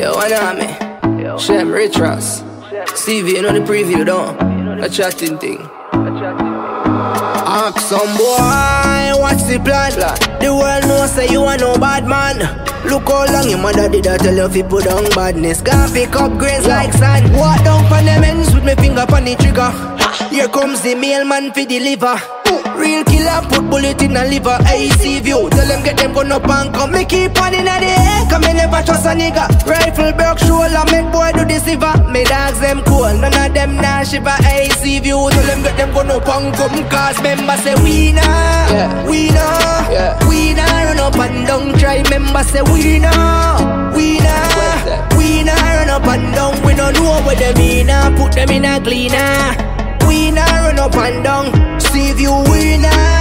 Yo, one army. Shem, Rich Ross. CV, you know the preview, don't? A chatting thing. Ask some boy, what's the plan? The world knows say you are no bad man. Look how long your mother did I tell you if you put on badness. Gotta pick up grains like sand. Walk down for the ends with my finger on the trigger. Here comes the mailman for deliver. Real killer put bullet in a liver. AC view. Tell them get them gun up and come. Me keep on in the air. Me never trust a nigga. Rifle broke shoulder. Make boy do the silver. Me dogs them cool. None of them nah shiver. AC view. Tell them get them up and come. Cause member say we nah. Yeah. We nah. Yeah. We nah run up and down. Try member say we nah. We nah. We nah run up and down. We no know what them mean. Nah. Put them in a cleaner. We nah run up and down. See if you win nah.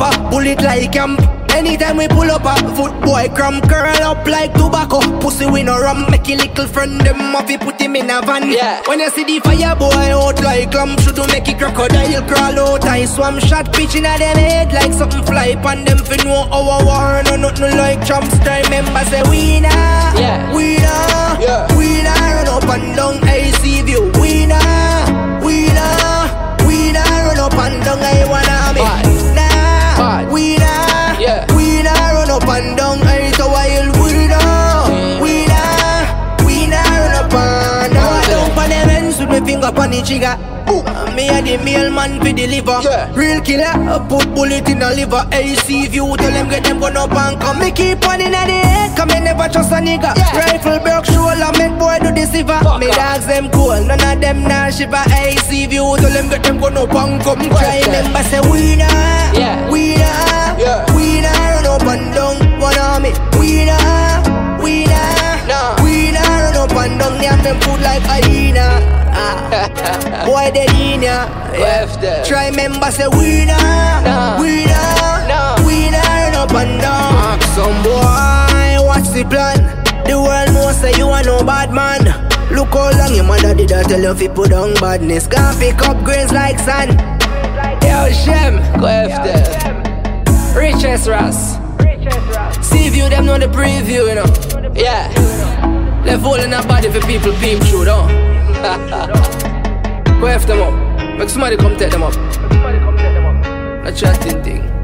Up uh, a bullet like camp. Anytime we pull up a foot boy cram curl up like tobacco. Pussy we no rum make a little friend them off put him in a van. Yeah. When you see the fire boy out like clam should do make it crocodile crawl out. I swam shot pitch in a them head like something fly pan them fi know our war no nothing like Trump's time. Remember say we nah. My on the trigger. Uh, Me a the mailman fi deliver. Yeah. Real killer, put bullet in the liver. AC view, tell them get them gun up and come Me keep one in the head, come me never trust a nigga. Yeah. Rifle broke shoulder, make boy do silver Fuck Me dogs them cool, none of them nah shiver. AC view, tell them get them gun up and come Try that? remember say we nah. Yeah. We nah. Yeah. We nah run up and down, one army. We nah. We nah. Nah. We nah run up and down, they them food like hyena Ah. Boy, they in ya. Left there. Try remember, say we nah, we nah, run up and down. Ask some boy, what's the plan? The world knows say you are no bad man. Look how long your mother did I tell you if you put on badness. Gonna pick up grains like sand. Yo, Shem, Left there. Riches Ross. See view them know the preview, you know. Yeah. Left hole in a body for people peep through, though. Go F them up. Make somebody come take them up. A chatting thing.